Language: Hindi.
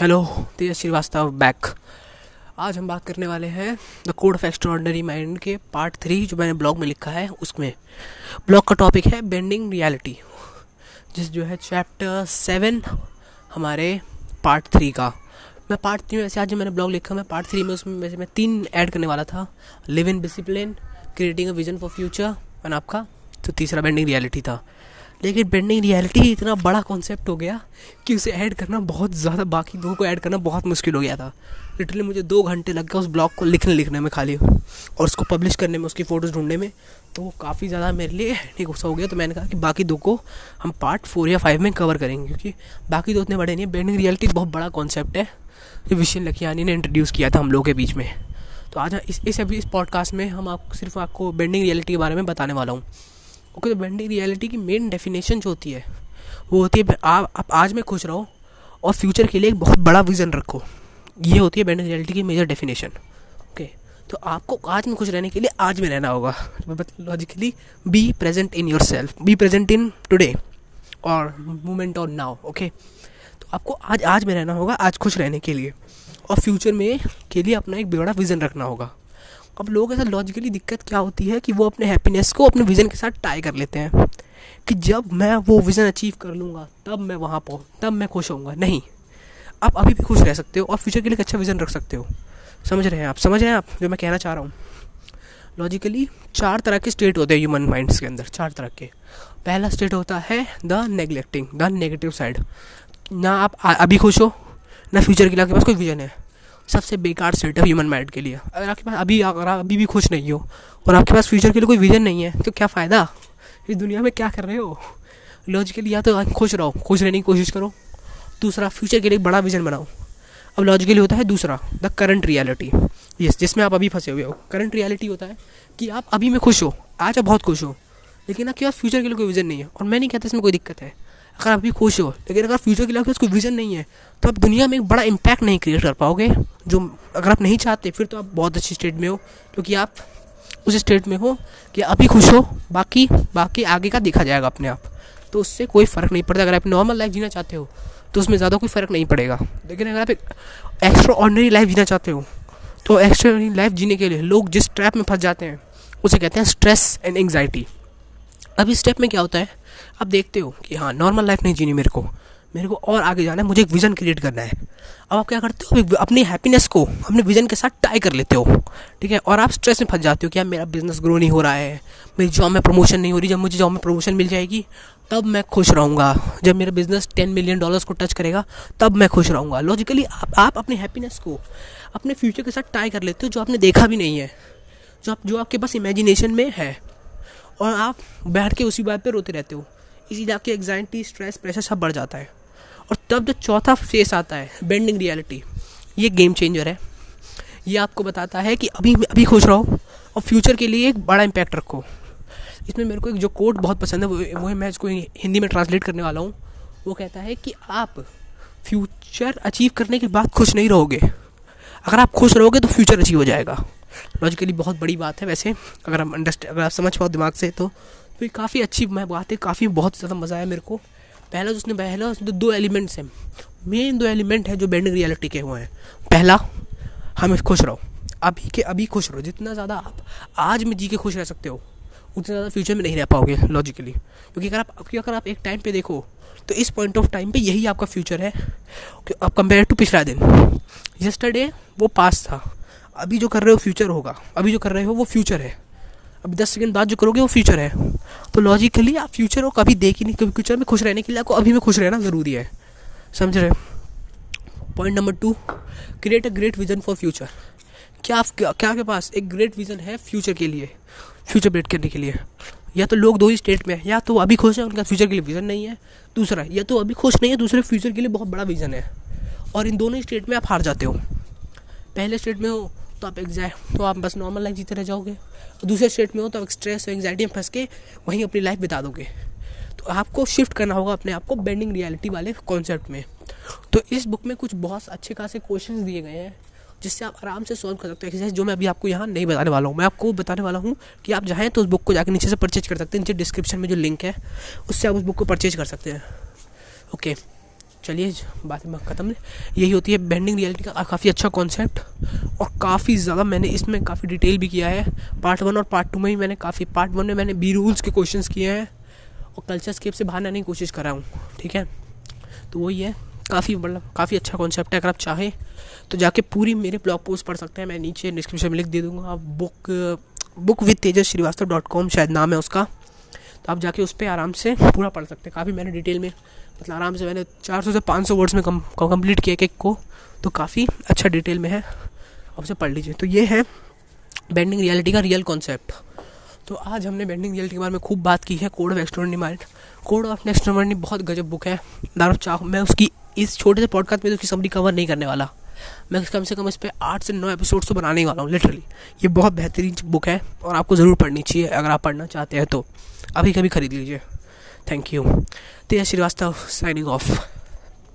हेलो तेज श्रीवास्तव बैक आज हम बात करने वाले हैं the code of extraordinary mind के पार्ट थ्री जो मैंने ब्लॉग में लिखा है, उसमें. ब्लॉग का टॉपिक है बेंडिंग रियलिटी जिस जो है चैप्टर सेवन हमारे पार्ट थ्री का. मैं पार्ट थ्री में, वैसे आज मैंने ब्लॉग लिखा, मैं पार्ट थ्री में उसमें, वैसे मैं तीन ऐड करने वाला था. Live in discipline creating a vision for future and आपका तो तीसरा बेंडिंग रियलिटी था. लेकिन बेंडिंग रियलिटी इतना बड़ा कॉन्सेप्ट हो गया कि उसे ऐड करना बहुत ज़्यादा बाकी दो को ऐड करना बहुत मुश्किल हो गया था। लिटरली मुझे दो घंटे लग गए उस ब्लॉग को लिखने लिखने में खाली और उसको पब्लिश करने में, उसकी फ़ोटोज़ ढूँढने में। तो वो काफ़ी ज़्यादा मेरे लिए गुस्सा हो गया। तो मैंने कहा कि बाकी दो को हम पार्ट फोर या फाइव में कवर करेंगे, क्योंकि बाकी दो उतने बड़े नहीं है। बेंडिंग रियलिटी बहुत बड़ा कॉन्सेप्ट है जो विशेन लखियानी ने इंट्रोड्यूस किया था हम लोगों के बीच में। तो आज इस इस अभी इस पॉडकास्ट में हम आप, सिर्फ़ आपको बेंडिंग रियलिटी के बारे में बताने वाला हूँ। ओके तो बेंडिंग रियलिटी की मेन डेफिनेशन जो होती है, वो होती है, आप आप आज में खुश रहो और फ्यूचर के लिए एक बहुत बड़ा विज़न रखो। ये होती है बेंडिंग रियलिटी की मेजर डेफिनेशन ओके तो आपको आज में खुश रहने के लिए आज में रहना होगा। Logically be present in your self be present in today और मोमेंट और नाउ ओके तो आपको आज आज में रहना होगा, आज खुश रहने के लिए और फ्यूचर में, के लिए अपना एक बड़ा विज़न रखना होगा। अब लोगों के साथ लॉजिकली दिक्कत क्या होती है कि वो अपने हैप्पीनेस को अपने विज़न के साथ टाई कर लेते हैं कि जब मैं वो विज़न अचीव कर लूँगा, तब मैं वहाँ पहुँच तब मैं खुश होऊँगा। नहीं। आप अभी भी खुश रह सकते हो और फ्यूचर के लिए अच्छा विज़न रख सकते हो। समझ रहे हैं आप? समझ रहे हैं आप जो मैं कहना चाह रहा हूँ? लॉजिकली चार तरह के स्टेट होते हैं ह्यूमन माइंड्स के अंदर, चार तरह के। पहला स्टेट होता है the neglecting the negative side ना आप अभी खुश हो, ना फ्यूचर के लिए आपके पास कोई विजन है। सबसे बेकार सेट है ह्यूमन माइंड के लिए। अगर आपके पास अभी अगर अभी भी खुश नहीं हो और आपके पास फ्यूचर के लिए कोई विजन नहीं है तो क्या फ़ायदा? इस दुनिया में क्या कर रहे हो? लॉजिकली या तो खुश रहो, खुश रहने की कोशिश करो। दूसरा फ्यूचर के लिए बड़ा विजन बनाओ। अब लॉजिकली होता है दूसरा द करंट रियलिटी यस जिसमें आप अभी फंसे हुए हो। करंट रियलिटी होता है कि आप अभी में खुश हो, आज आप बहुत खुश हो, लेकिन आपके पास फ्यूचर के लिए कोई विजन नहीं है। और मैं नहीं कहता इसमें कोई दिक्कत है। अगर आप भी खुश हो, लेकिन अगर फ्यूचर के लिए आपके पास कोई विजन नहीं है तो आप दुनिया में एक बड़ा इम्पैक्ट नहीं क्रिएट कर पाओगे। जो अगर आप नहीं चाहते, फिर तो आप बहुत अच्छी स्टेट में हो, क्योंकि आप उस स्टेट में हो कि अभी खुश हो, बाकी बाकी आगे का देखा जाएगा अपने आप। तो उससे कोई फ़र्क नहीं पड़ता। अगर आप नॉर्मल लाइफ जीना चाहते हो तो उसमें ज़्यादा कोई फ़र्क नहीं पड़ेगा। लेकिन अगर आप एक एक्स्ट्रा ऑर्डनरी लाइफ जीना चाहते हो तो एक्स्ट्रा ऑर्डनरी लाइफ जीने के लिए लोग जिस ट्रैप में फंस जाते हैं, उसे कहते हैं स्ट्रेस एंड एंगजाइटी अब इस स्टेप में क्या होता है? आप देखते हो कि हाँ नॉर्मल लाइफ नहीं जीनी मेरे को। मेरे को और आगे जाना है, मुझे एक विज़न क्रिएट करना है। अब आप क्या करते हो? अपनी हैप्पीनेस को अपने विजन के साथ टाई कर लेते हो, ठीक है? और आप स्ट्रेस में फंस जाते हो कि यार मेरा बिज़नेस ग्रो नहीं हो रहा है, मेरी जॉब में प्रमोशन नहीं हो रही। जब मुझे जॉब में प्रमोशन मिल जाएगी, तब मैं खुश रहूँगा। जब मेरा बिज़नेस टेन मिलियन डॉलर्स को टच करेगा, तब मैं खुश रहूँगा। लॉजिकली आप आप अपने हैप्पीनेस को अपने फ्यूचर के साथ टाई कर लेते हो, जो आपने देखा भी नहीं है। जो आप, जो आपके पास इमेजिनेशन में है। और आप बैठ के उसी बात पे रोते रहते हो। इसीलिए आपकी एग्जाइटी स्ट्रेस प्रेशर सब बढ़ जाता है। और तब जो चौथा फेस आता है बेंडिंग रियलिटी ये गेम चेंजर है। ये आपको बताता है कि अभी अभी खुश रहो और फ्यूचर के लिए एक बड़ा इम्पैक्ट रखो। इसमें मेरे को एक जो कोड बहुत पसंद है, वो वो है, मैं इसको हिंदी में ट्रांसलेट करने वाला हूँ। वो कहता है कि आप फ्यूचर अचीव करने के बाद खुश नहीं रहोगे। अगर आप खुश रहोगे तो फ्यूचर अचीव हो जाएगा। लॉजिकली बहुत बड़ी बात है वैसे, अगर हम अंडरस्टैंड अगर आप समझ पाओ दिमाग से तो तो ये काफ़ी अच्छी मैं बात है, काफ़ी बहुत ज़्यादा मज़ा आया मेरे को। पहला उसने पहला उसने दो एलिमेंट्स हैं। मेन दो एलिमेंट है जो बेंडिंग रियलिटी के हुए हैं। पहला, हम खुश रहो। अभी के, अभी खुश रहो। जितना ज़्यादा आप आज में जी के खुश रह सकते हो, उतना ज़्यादा फ्यूचर में नहीं रह पाओगे लॉजिकली क्योंकि अगर आप, क्योंकि अगर आप एक टाइम पे देखो तो इस पॉइंट ऑफ़ टाइम पे यही आपका फ्यूचर है। कंपेयर टू पिछला दिन। यस्टरडे वो पास था। अभी जो कर रहे हो फ्यूचर होगा। अभी जो कर रहे हो वो फ्यूचर है। अभी दस सेकंड बाद जो करोगे वो फ्यूचर है। तो लॉजिकली आप फ्यूचर को कभी देख ही नहीं कभी फ्यूचर में खुश रहने के लिए आपको अभी में खुश रहना ज़रूरी है। समझ रहे point number two create a great vision for future क्या आप क्या, क्या आपके पास एक ग्रेट विजन है फ्यूचर के लिए? फ्यूचर ब्रेड करने के लिए। या तो लोग दो ही स्टेट में हैं या तो अभी खुश है उनका फ्यूचर के लिए विजन नहीं है। दूसरा या तो अभी खुश नहीं है दूसरे फ्यूचर के लिए बहुत बड़ा विजन है। और इन दोनों स्टेट में आप हार जाते हो। पहले स्टेट में हो तो आप एग्जैक्ट तो आप बस नॉर्मल लाइफ जीते रह जाओगे। दूसरे स्टेट में हो तो आप स्ट्रेस और एंगजाइटी में फंस के वहीं अपनी लाइफ बिता दोगे। तो आपको शिफ्ट करना होगा अपने आप को बेंडिंग रियलिटी वाले कॉन्सेप्ट में। तो इस बुक में कुछ बहुत अच्छे खासे क्वेश्चन दिए गए हैं, जिससे आप आराम से सॉल्व कर सकते हो। एक्सरसाइज जो मैं अभी आपको यहाँ नहीं बताने वाला हूँ, मैं आपको बताने वाला हूँ कि आप जाएँ तो उस बुक को जाकर नीचे से परचेज कर सकते हैं। नीचे डिस्क्रिप्शन में जो लिंक है, उससे आप उस बुक को परचेज कर सकते हैं। ओके चलिए, बात में ख़त्म यही होती है बेंडिंग रियलिटी का काफ़ी अच्छा कॉन्सेप्ट और काफ़ी ज़्यादा मैंने इसमें काफ़ी डिटेल भी किया है। पार्ट वन और पार्ट टू में ही मैंने काफ़ी पार्ट वन में मैंने बी रूल्स के क्वेश्चंस किए हैं और कल्चर स्केप से बाहर आने की कोशिश कर हूँ, ठीक है? तो वही है, काफ़ी मतलब काफ़ी अच्छा कॉन्सेप्ट है, अगर आप चाहें तो जाके पूरी मेरे ब्लॉग पोस्ट पढ़ सकते हैं, मैं नीचे डिस्क्रिप्शन में लिख दे दूँगा। आप book book with Tejas Srivastava dot com शायद नाम है उसका। तो आप जाके उस पर आराम से पूरा पढ़ सकते हैं। काफ़ी मैंने डिटेल में मतलब आराम से मैंने 400 से 500 वर्ड्स में कम कंप्लीट किया एक को तो काफ़ी अच्छा डिटेल में है। आप उसे पढ़ लीजिए। तो ये है बेंडिंग रियलिटी का रियल कॉन्सेप्ट तो आज हमने बेंडिंग रियलिटी के बारे में खूब बात की है code of extraordinary mind code of extraordinary बहुत गजब बुक है। दारू चाह, मैं उसकी इस छोटे से पॉडकास्ट में तो उसकी समरी कवर नहीं करने वाला। मैं कम से कम इस पर आठ से नौ एपिसोड्स तो बनाने वाला हूँ लिटरली ये बहुत बेहतरीन बुक है और आपको ज़रूर पढ़नी चाहिए अगर आप पढ़ना चाहते हैं तो। अभी कभी खरीद लीजिए। Thank you Tej Srivastava signing off